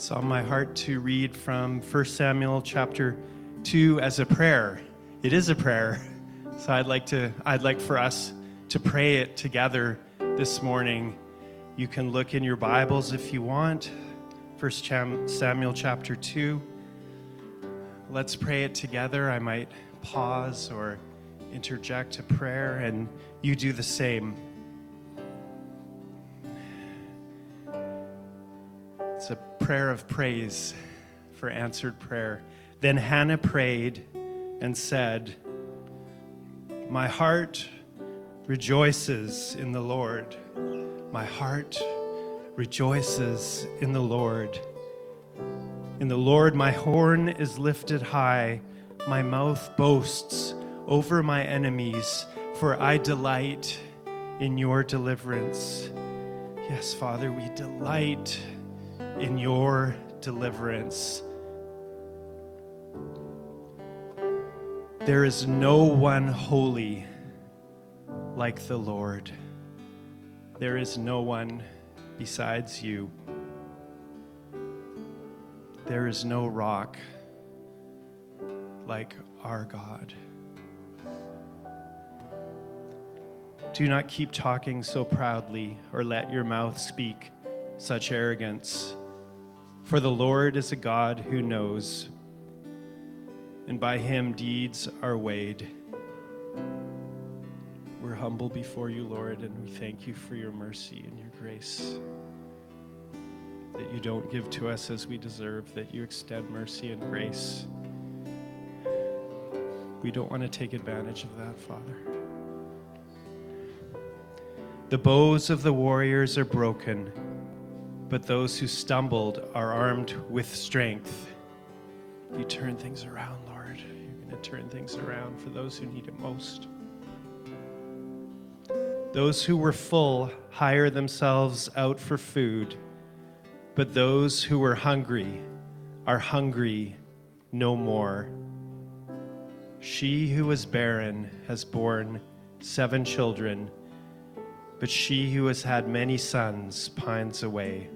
It's on my heart to read from 1 Samuel chapter 2 as a prayer. It is a prayer. So I'd like to I'd like for us to pray it together this morning. You can look in your Bibles if you want. 1 Samuel chapter 2. Let's pray it together. I might pause or interject a prayer and you do the same. Prayer of praise for answered prayer. Then Hannah prayed and said, My heart rejoices in the Lord. My heart rejoices in the Lord. In the Lord, my horn is lifted high, my mouth boasts over my enemies, for I delight in your deliverance. Yes, Father, we delight in your deliverance. There is no one holy like the Lord. There is no one besides you. There is no rock like our God. Do not keep talking so proudly or let your mouth speak such arrogance. For the Lord is a God who knows, and by him deeds are weighed. We're humble before you, Lord, and we thank you for your mercy and your grace. That you don't give to us as we deserve, that you extend mercy and grace. We don't want to take advantage of that, Father. The bows of the warriors are broken but those who stumbled are armed with strength. You turn things around, Lord. You're going to turn things around for those who need it most. Those who were full hire themselves out for food, but those who were hungry are hungry no more. She who was barren has borne seven children, but she who has had many sons pines away.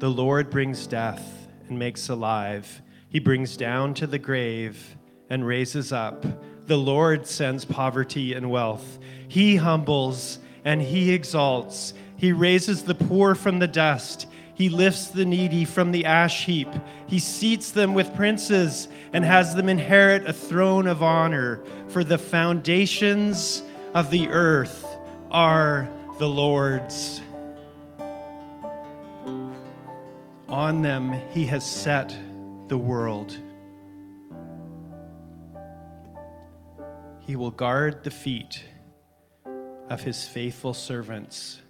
The Lord brings death and makes alive. He brings down to the grave and raises up. The Lord sends poverty and wealth. He humbles and he exalts. He raises the poor from the dust. He lifts the needy from the ash heap. He seats them with princes and has them inherit a throne of honor. For the foundations of the earth are the Lord's On them he has set the world. He will guard the feet of his faithful servants.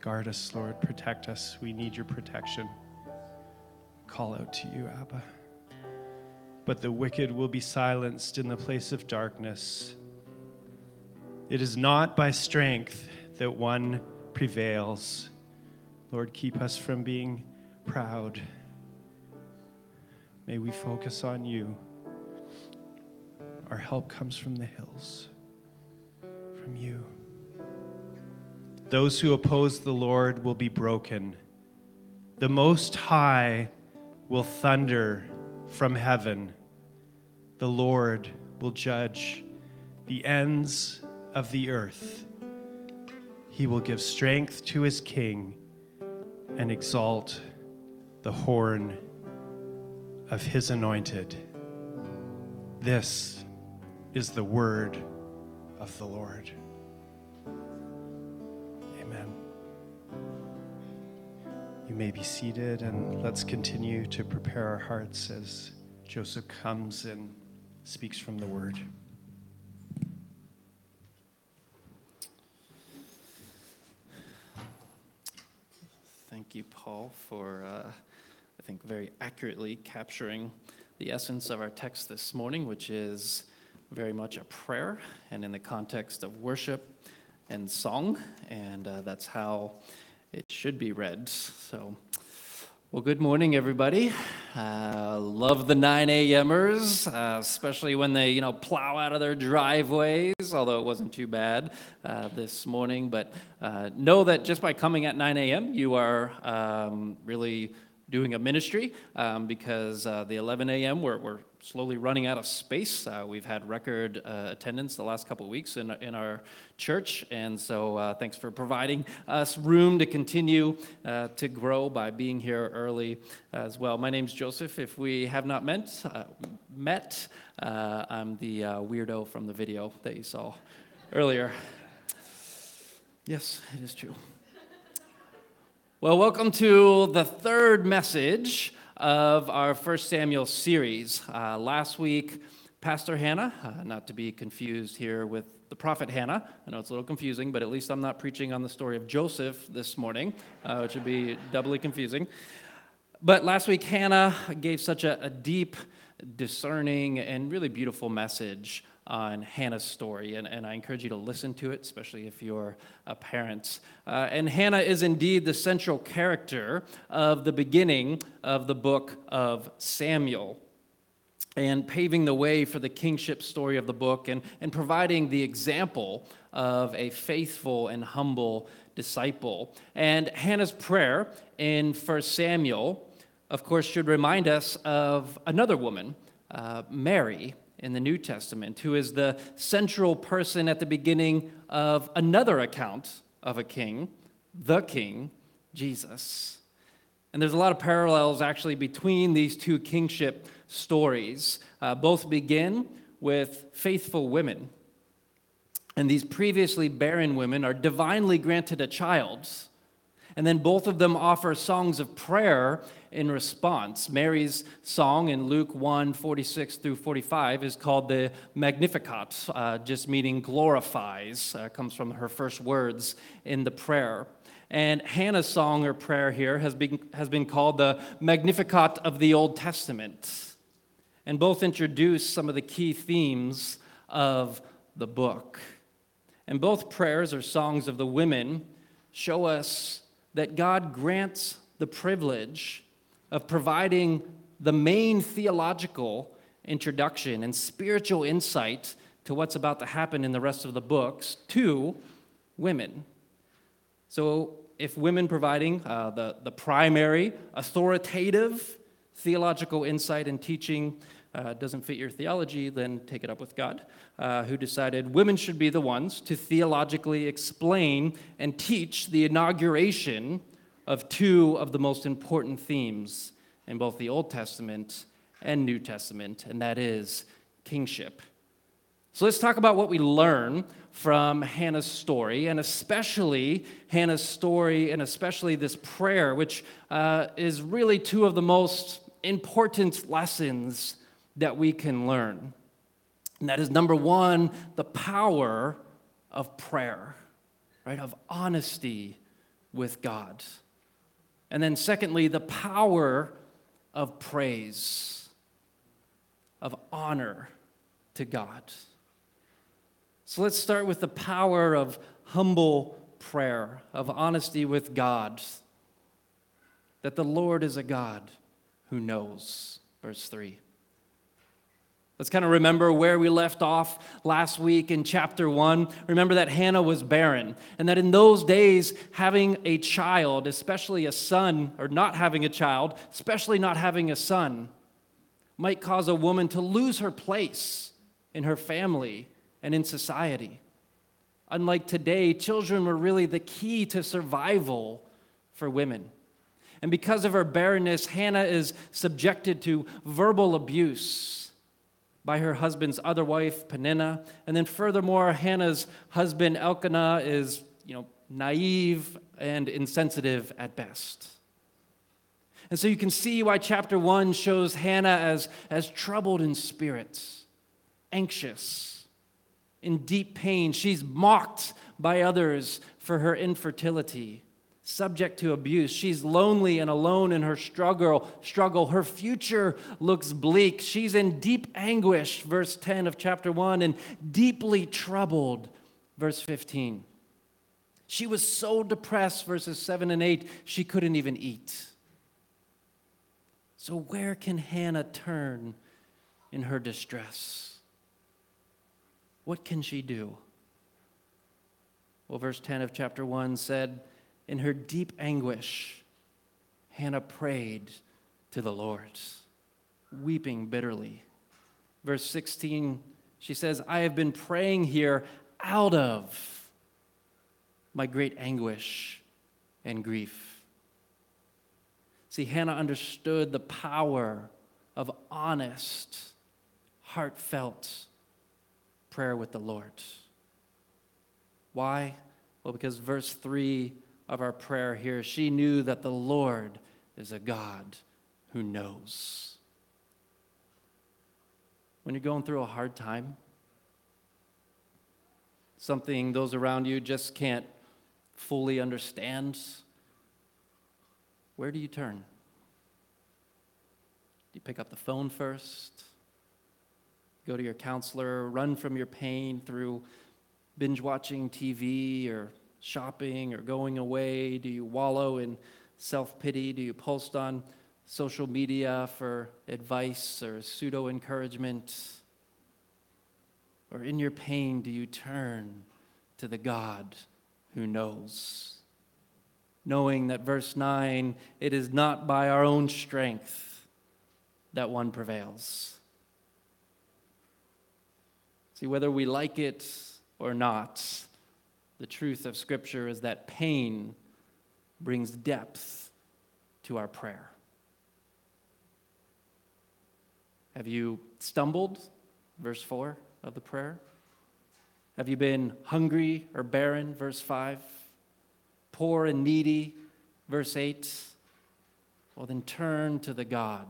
Guard us, Lord. Protect us. We need your protection. Call out to you, Abba. But the wicked will be silenced in the place of darkness. It is not by strength that one prevails. Lord, keep us from being proud. May we focus on you. Our help comes from the hills, from you. Those who oppose the Lord will be broken. The Most High will thunder from heaven. The Lord will judge the ends of the earth. He will give strength to his king and exalt the horn of his anointed. This is the word of the Lord. Amen. You may be seated, and let's continue to prepare our hearts as Joseph comes and speaks from the word. Thank you, Paul, for, uh, I think, very accurately capturing the essence of our text this morning, which is very much a prayer and in the context of worship and song. And uh, that's how it should be read. So Well, good morning, everybody. Uh, love the 9 a.m.ers, uh, especially when they, you know, plow out of their driveways, although it wasn't too bad uh, this morning. But uh, know that just by coming at 9 a.m., you are um, really doing a ministry um, because uh, the 11 a.m. We're, we're slowly running out of space. Uh, we've had record uh, attendance the last couple of weeks in, in our church, and so uh, thanks for providing us room to continue uh, to grow by being here early as well. My name's Joseph. If we have not met, uh, met I'm the weirdo from the video that you saw earlier. Yes, it is true. Well, welcome to the third message of our First Samuel series. Uh, last week, Pastor Hannah, uh, not to be confused here with the prophet Hannah. I know it's a little confusing, but at least I'm not preaching on the story of Joseph this morning, uh, which would be doubly confusing. But last week, Hannah gave such a, a deep, discerning, and really beautiful message on Hannah's story, and, and I encourage you to listen to it, especially if you're a parent. Uh, and Hannah is indeed the central character of the beginning of the book of Samuel and paving the way for the kingship story of the book and, and providing the example of a faithful and humble disciple. And Hannah's prayer in 1 Samuel, of course, should remind us of another woman, uh, Mary, in the New Testament, who is the central person at the beginning of another account of a king, the king, Jesus. And there's a lot of parallels actually between these two kingship stories. Uh, both begin with faithful women. And these previously barren women are divinely granted a child. And then both of them offer songs of prayer in response. Mary's song in Luke 1 46 through 45 is called the Magnificat, uh, just meaning glorifies, uh, comes from her first words in the prayer. And Hannah's song or prayer here has been, has been called the Magnificat of the Old Testament. And both introduce some of the key themes of the book. And both prayers or songs of the women show us that God grants the privilege of providing the main theological introduction and spiritual insight to what's about to happen in the rest of the books to women. So, if women providing uh, the, the primary authoritative theological insight and teaching uh, doesn't fit your theology, then take it up with God, uh, who decided women should be the ones to theologically explain and teach the inauguration of two of the most important themes in both the Old Testament and New Testament, and that is kingship. So let's talk about what we learn from Hannah's story, and especially Hannah's story, and especially this prayer, which uh, is really two of the most important lessons that we can learn. And that is number one, the power of prayer, right? Of honesty with God. And then, secondly, the power of praise, of honor to God. So let's start with the power of humble prayer, of honesty with God, that the Lord is a God who knows. Verse 3. Let's kind of remember where we left off last week in chapter 1. Remember that Hannah was barren, and that in those days, having a child, especially a son, or not having a child, especially not having a son, might cause a woman to lose her place in her family and in society. Unlike today, children were really the key to survival for women. And because of her barrenness, Hannah is subjected to verbal abuse by her husband's other wife, Peninnah. And then furthermore, Hannah's husband, Elkanah, is, you know, naive and insensitive at best. And so you can see why chapter one shows Hannah as, as troubled in spirit, anxious, in deep pain. She's mocked by others for her infertility subject to abuse. She's lonely and alone in her struggle. Struggle. Her future looks bleak. She's in deep anguish, verse 10 of chapter 1, and deeply troubled, verse 15. She was so depressed, verses 7 and 8, she couldn't even eat. So, where can Hannah turn in her distress? What can she do? Well, verse 10 of chapter 1 said, In her deep anguish, Hannah prayed to the Lord, weeping bitterly. Verse 16, she says, I have been praying here out of my great anguish and grief. See, Hannah understood the power of honest, heartfelt prayer with the Lord. Why? Well, because verse 3 of our prayer here, she knew that the Lord is a God who knows. When you're going through a hard time, something those around you just can't fully understand, where do you turn? Do you pick up the phone first? Go to your counselor, run from your pain through binge watching TV or shopping or going away? Do you wallow in self pity? Do you post on social media for advice or pseudo encouragement? Or in your pain, do you turn to the God who knows? Knowing that verse 9, it is not by our own strength that one prevails. See, whether we like it or not, the truth of Scripture is that pain brings depth to our prayer. Have you stumbled? Verse 4 of the prayer. Have you been hungry or barren? Verse 5. Poor and needy? Verse 8. Well, then turn to the God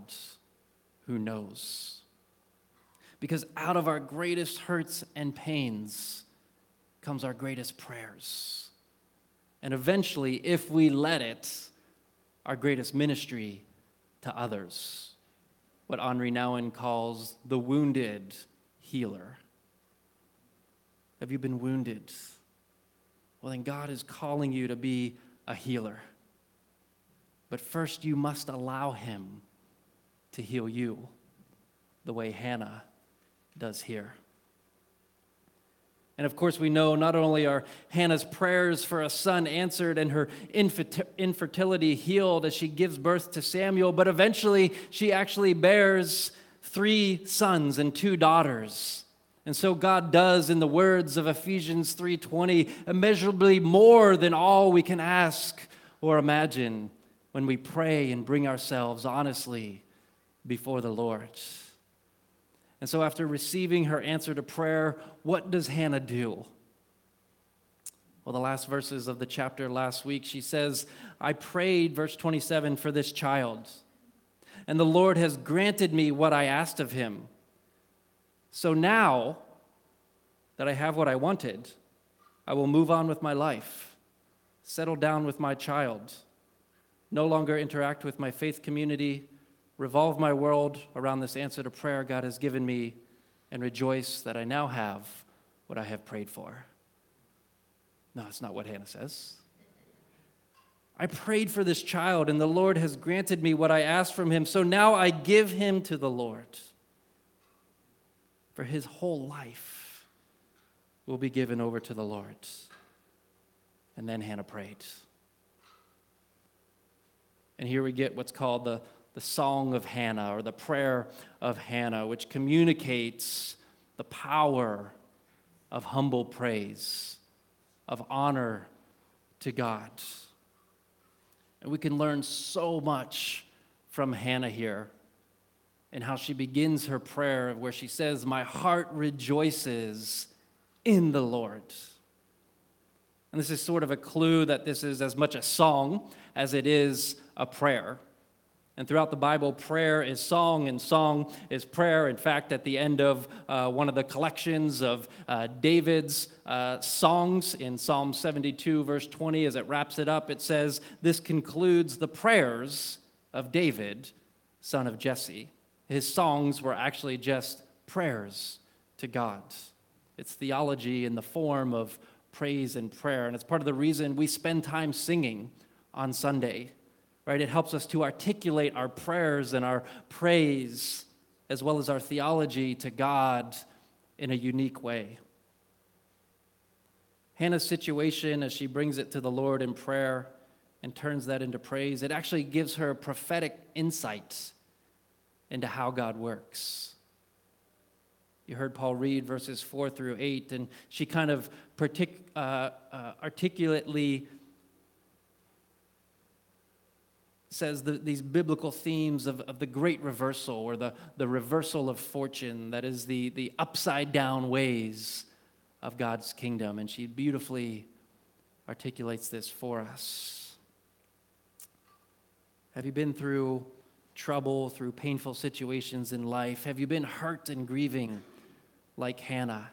who knows. Because out of our greatest hurts and pains, comes our greatest prayers. And eventually, if we let it, our greatest ministry to others. What Henri Nouwen calls the wounded healer. Have you been wounded? Well, then God is calling you to be a healer. But first, you must allow Him to heal you the way Hannah does here. And of course, we know not only are Hannah's prayers for a son answered and her infertility healed as she gives birth to Samuel, but eventually she actually bears three sons and two daughters. And so God does in the words of Ephesians 3:20 immeasurably more than all we can ask or imagine when we pray and bring ourselves honestly before the Lord. And so, after receiving her answer to prayer, what does Hannah do? Well, the last verses of the chapter last week, she says, I prayed, verse 27, for this child, and the Lord has granted me what I asked of him. So now that I have what I wanted, I will move on with my life, settle down with my child, no longer interact with my faith community revolve my world around this answer to prayer God has given me and rejoice that I now have what I have prayed for. No, it's not what Hannah says. I prayed for this child, and the Lord has granted me what I asked from him. So now I give him to the Lord. For his whole life will be given over to the Lord. And then Hannah prayed. And here we get what's called the the Song of Hannah or the Prayer of Hannah, which communicates the power of humble praise, of honor to God. And we can learn so much from Hannah here and how she begins her prayer, where she says, My heart rejoices in the Lord. And this is sort of a clue that this is as much a song as it is a prayer. And throughout the Bible, prayer is song and song is prayer. In fact, at the end of uh, one of the collections of uh, David's uh, songs in Psalm 72, verse 20, as it wraps it up, it says, This concludes the prayers of David, son of Jesse. His songs were actually just prayers to God. It's theology in the form of praise and prayer. And it's part of the reason we spend time singing on Sunday right? It helps us to articulate our prayers and our praise, as well as our theology to God in a unique way. Hannah's situation, as she brings it to the Lord in prayer and turns that into praise, it actually gives her prophetic insight into how God works. You heard Paul read verses 4 through 8, and she kind of partic- uh, uh, articulately says the, these biblical themes of, of the great reversal or the, the reversal of fortune, that is, the, the upside down ways of God's kingdom. And she beautifully articulates this for us. Have you been through trouble, through painful situations in life? Have you been hurt and grieving like Hannah?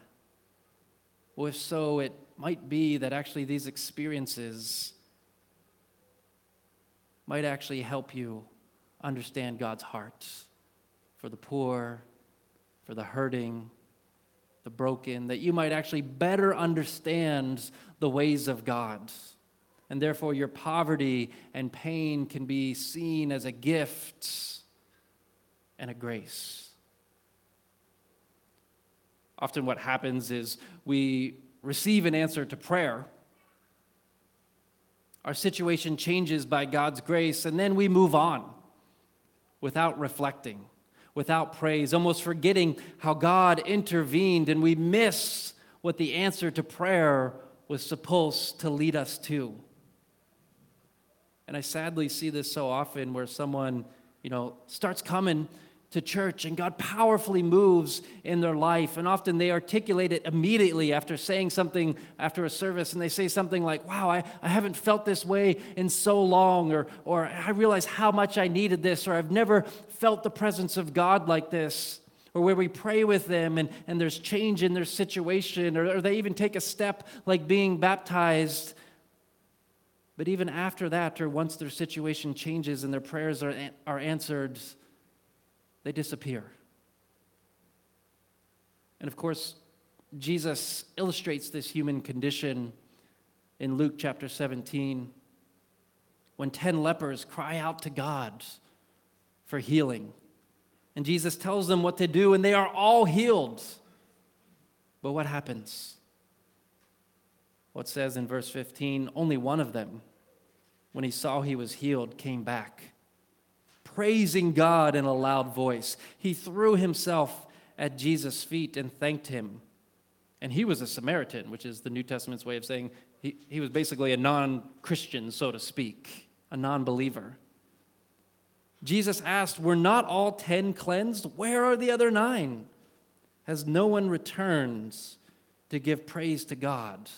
Well, if so, it might be that actually these experiences might actually help you understand God's heart for the poor, for the hurting, the broken, that you might actually better understand the ways of God. And therefore, your poverty and pain can be seen as a gift and a grace. Often, what happens is we receive an answer to prayer. Our situation changes by God's grace, and then we move on without reflecting without praise, almost forgetting how God intervened, and we miss what the answer to prayer was supposed to lead us to. And I sadly see this so often where someone, you know, starts coming to church and God powerfully moves in their life. And often they articulate it immediately after saying something after a service. And they say something like, Wow, I, I haven't felt this way in so long. Or, or I realize how much I needed this. Or I've never felt the presence of God like this. Or where we pray with them and, and there's change in their situation. Or, or they even take a step like being baptized. But even after that, or once their situation changes and their prayers are, are answered, they disappear. And of course, Jesus illustrates this human condition in Luke chapter 17 when 10 lepers cry out to God for healing. And Jesus tells them what to do, and they are all healed. But what happens? What says in verse 15 only one of them, when he saw he was healed, came back praising God in a loud voice. He threw himself at Jesus' feet and thanked him. And he was a Samaritan, which is the New Testament's way of saying he, he was basically a non Christian, so to speak, a non believer. Jesus asked, Were not all ten cleansed? Where are the other nine? Has no one returned to give praise to God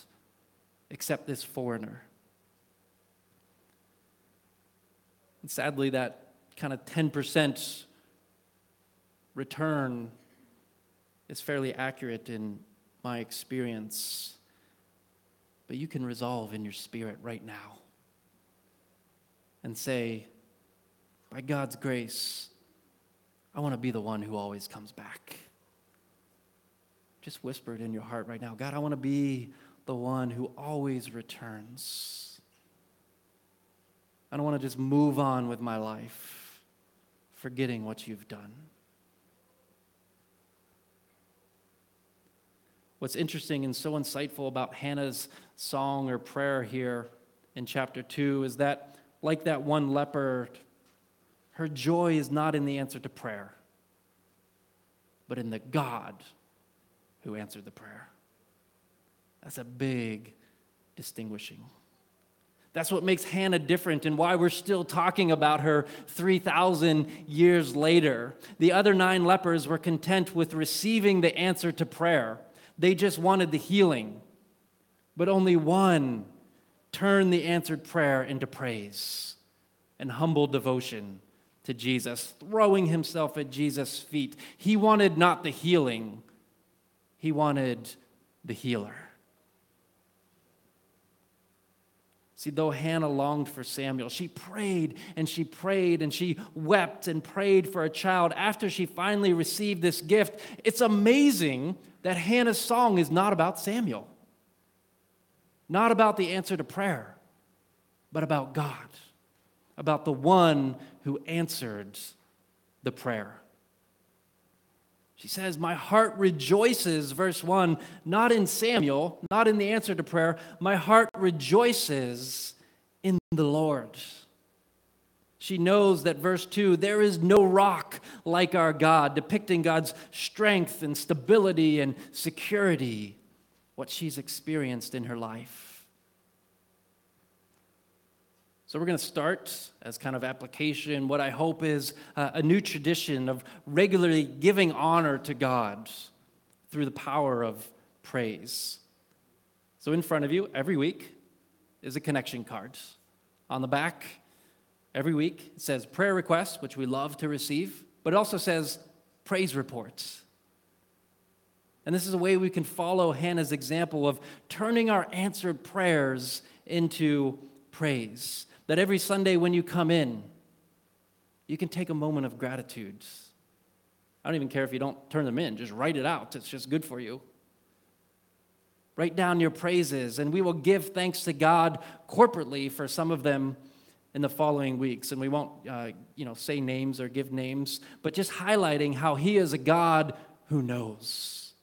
except this foreigner? And sadly, that kind of 10% return is fairly accurate in my experience. But you can resolve in your spirit right now and say, by God's grace, I want to be the one who always comes back. Just whisper it in your heart right now God, I want to be the one who always returns. I don't want to just move on with my life forgetting what you've done. What's interesting and so insightful about Hannah's song or prayer here in chapter 2 is that, like that one leper, her joy is not in the answer to prayer, but in the God who answered the prayer. That's a big distinguishing. That's what makes Hannah different and why we're still talking about her 3,000 years later. The other nine lepers were content with receiving the answer to prayer, they just wanted the healing. But only one turned the answered prayer into praise and humble devotion to Jesus, throwing himself at Jesus' feet. He wanted not the healing, he wanted the healer. See, though Hannah longed for Samuel, she prayed and she prayed and she wept and prayed for a child after she finally received this gift. It's amazing that Hannah's song is not about Samuel, not about the answer to prayer, but about God, about the one who answered the prayer. She says, My heart rejoices, verse 1, not in Samuel, not in the answer to prayer. My heart rejoices in the Lord. She knows that verse 2 there is no rock like our God, depicting God's strength and stability and security, what she's experienced in her life. So, we're going to start as kind of application what I hope is uh, a new tradition of regularly giving honor to God through the power of praise. So, in front of you every week is a connection card. On the back, every week, it says prayer requests, which we love to receive, but it also says praise reports. And this is a way we can follow Hannah's example of turning our answered prayers into praise that every Sunday when you come in, you can take a moment of gratitude. I don't even care if you don't turn them in, just write it out. It's just good for you. Write down your praises, and we will give thanks to God corporately for some of them in the following weeks. And we won't, uh, you know, say names or give names, but just highlighting how He is a God who knows,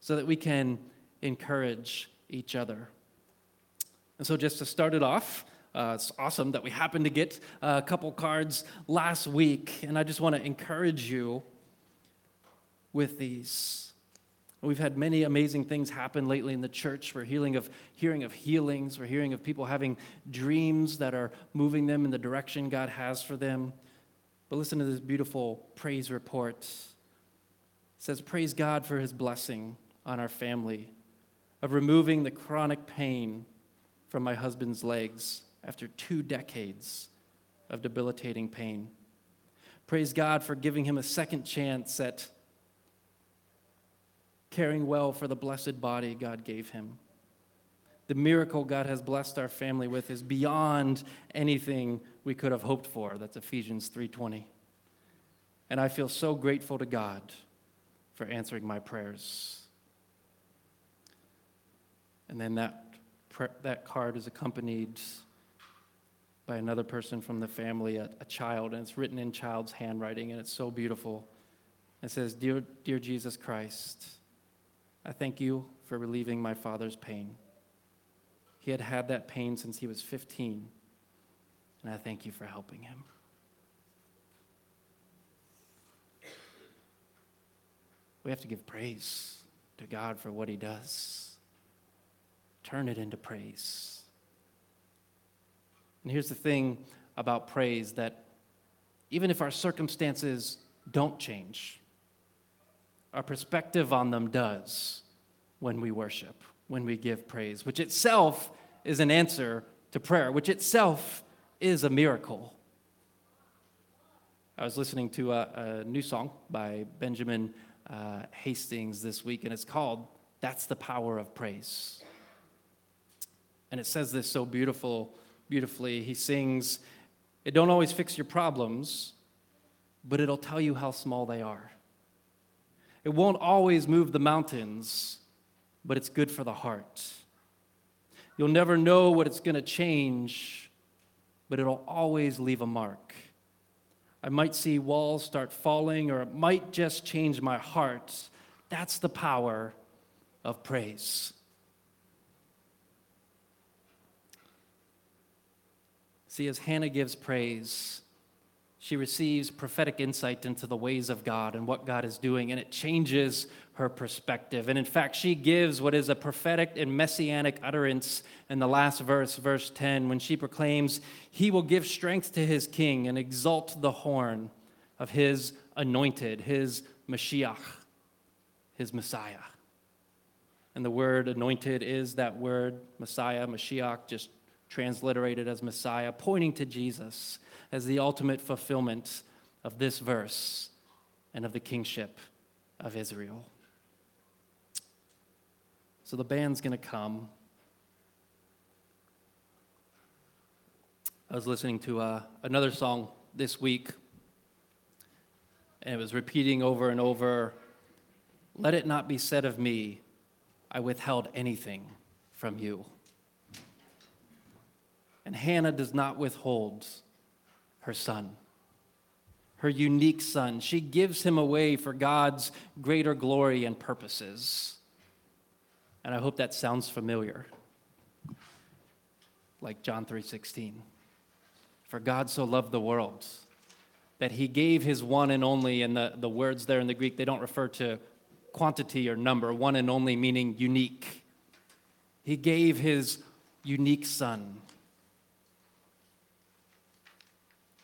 so that we can encourage each other. And so, just to start it off, uh, it's awesome that we happened to get a couple cards last week, and I just want to encourage you with these. We've had many amazing things happen lately in the church. We're healing of, hearing of healings. We're hearing of people having dreams that are moving them in the direction God has for them. But listen to this beautiful praise report. It says, Praise God for his blessing on our family, of removing the chronic pain from my husband's legs after two decades of debilitating pain. Praise God for giving him a second chance at caring well for the blessed body God gave him. The miracle God has blessed our family with is beyond anything we could have hoped for. That's Ephesians 3:20. And I feel so grateful to God for answering my prayers. And then that, that card is accompanied by another person from the family, a, a, child, and it's written in child's handwriting, and it's so beautiful. It says, Dear, Dear Jesus Christ, I thank you for relieving my father's pain. He had had that pain since he was 15, and I thank you for helping him. We have to give praise to God for what he does. Turn it into praise. And here's the thing about praise that even if our circumstances don't change, our perspective on them does when we worship, when we give praise, which itself is an answer to prayer, which itself is a miracle. I was listening to a, a new song by Benjamin uh, Hastings this week, and it's called That's the Power of Praise. And it says this so beautiful beautifully. He sings, It don't always fix your problems, but it'll tell you how small they are. It won't always move the mountains, but it's good for the heart. You'll never know what it's going to change, but it'll always leave a mark. I might see walls start falling, or it might just change my heart. That's the power of praise. See, as Hannah gives praise, she receives prophetic insight into the ways of God and what God is doing, and it changes her perspective. And in fact, she gives what is a prophetic and messianic utterance in the last verse, verse 10, when she proclaims, He will give strength to His king and exalt the horn of His anointed, His Mashiach, His Messiah. And the word anointed is that word, Messiah, Mashiach, just transliterated as Messiah, pointing to Jesus as the ultimate fulfillment of this verse and of the kingship of Israel. So the band's going to come. I was listening to uh, another song this week, and it was repeating over and over Let it not be said of me, I withheld anything from you. And Hannah does not withhold her son, her unique son. She gives him away for God's greater glory and purposes. And I hope that sounds familiar. Like John 3:16. For God so loved the world that he gave his one and only, and the, the words there in the Greek, they don't refer to quantity or number, one and only meaning unique. He gave his unique son.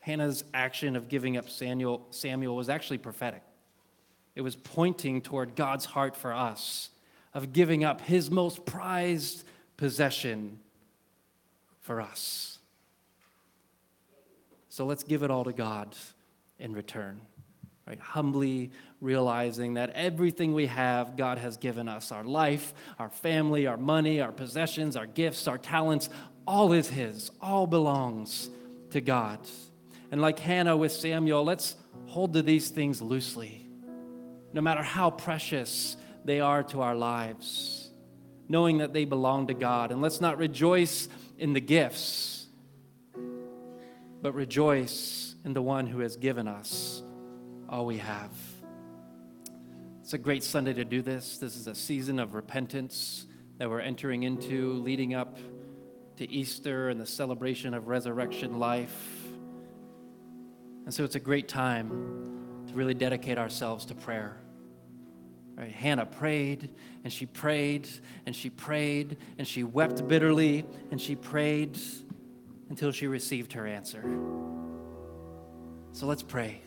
Hannah's action of giving up Samuel, Samuel was actually prophetic. It was pointing toward God's heart for us of giving up his most prized possession for us. So let's give it all to God in return. Right? Humbly realizing that everything we have, God has given us our life, our family, our money, our possessions, our gifts, our talents, all is His, all belongs to God. And like Hannah with Samuel, let's hold to these things loosely, no matter how precious they are to our lives, knowing that they belong to God. And let's not rejoice in the gifts, but rejoice in the one who has given us all we have. It's a great Sunday to do this. This is a season of repentance that we're entering into, leading up to Easter and the celebration of resurrection life. And so it's a great time to really dedicate ourselves to prayer. Right? Hannah prayed and she prayed and she prayed and she wept bitterly and she prayed until she received her answer. So let's pray.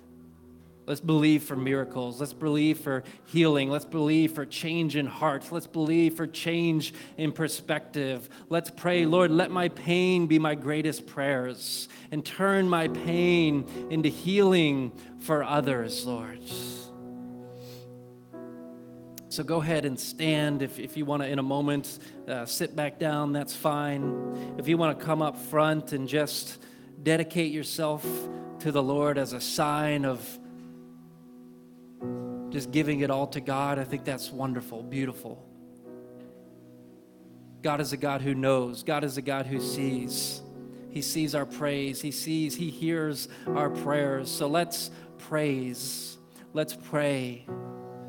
Let's believe for miracles. Let's believe for healing. Let's believe for change in hearts. Let's believe for change in perspective. Let's pray, Lord, let my pain be my greatest prayers and turn my pain into healing for others, Lord. So go ahead and stand. If, if you want to, in a moment, uh, sit back down, that's fine. If you want to come up front and just dedicate yourself to the Lord as a sign of just giving it all to God, I think that's wonderful, beautiful. God is a God who knows, God is a God who sees. He sees our praise, He sees, He hears our prayers. So let's praise, let's pray,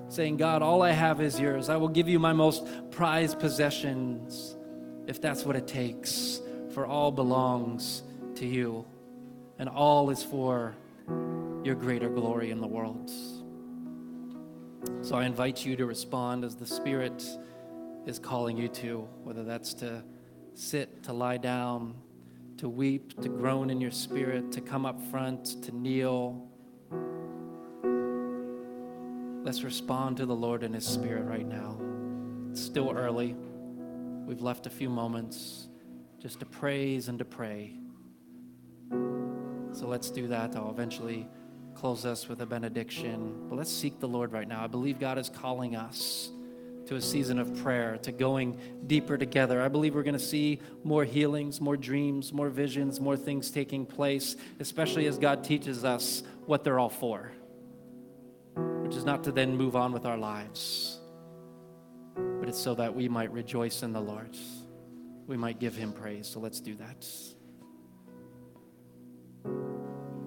saying, God, all I have is yours. I will give you my most prized possessions if that's what it takes, for all belongs to you, and all is for your greater glory in the world. So I invite you to respond as the Spirit is calling you to, whether that's to sit, to lie down, to weep, to groan in your spirit, to come up front, to kneel. Let's respond to the Lord in His Spirit right now. It's still early. We've left a few moments just to praise and to pray. So let's do that. I'll eventually close us with a benediction. But let's seek the Lord right now. I believe God is calling us to a season of prayer, to going deeper together. I believe we're going to see more healings, more dreams, more visions, more things taking place, especially as God teaches us what they're all for, which is not to then move on with our lives, but it's so that we might rejoice in the Lord. We might give him praise. So let's do that.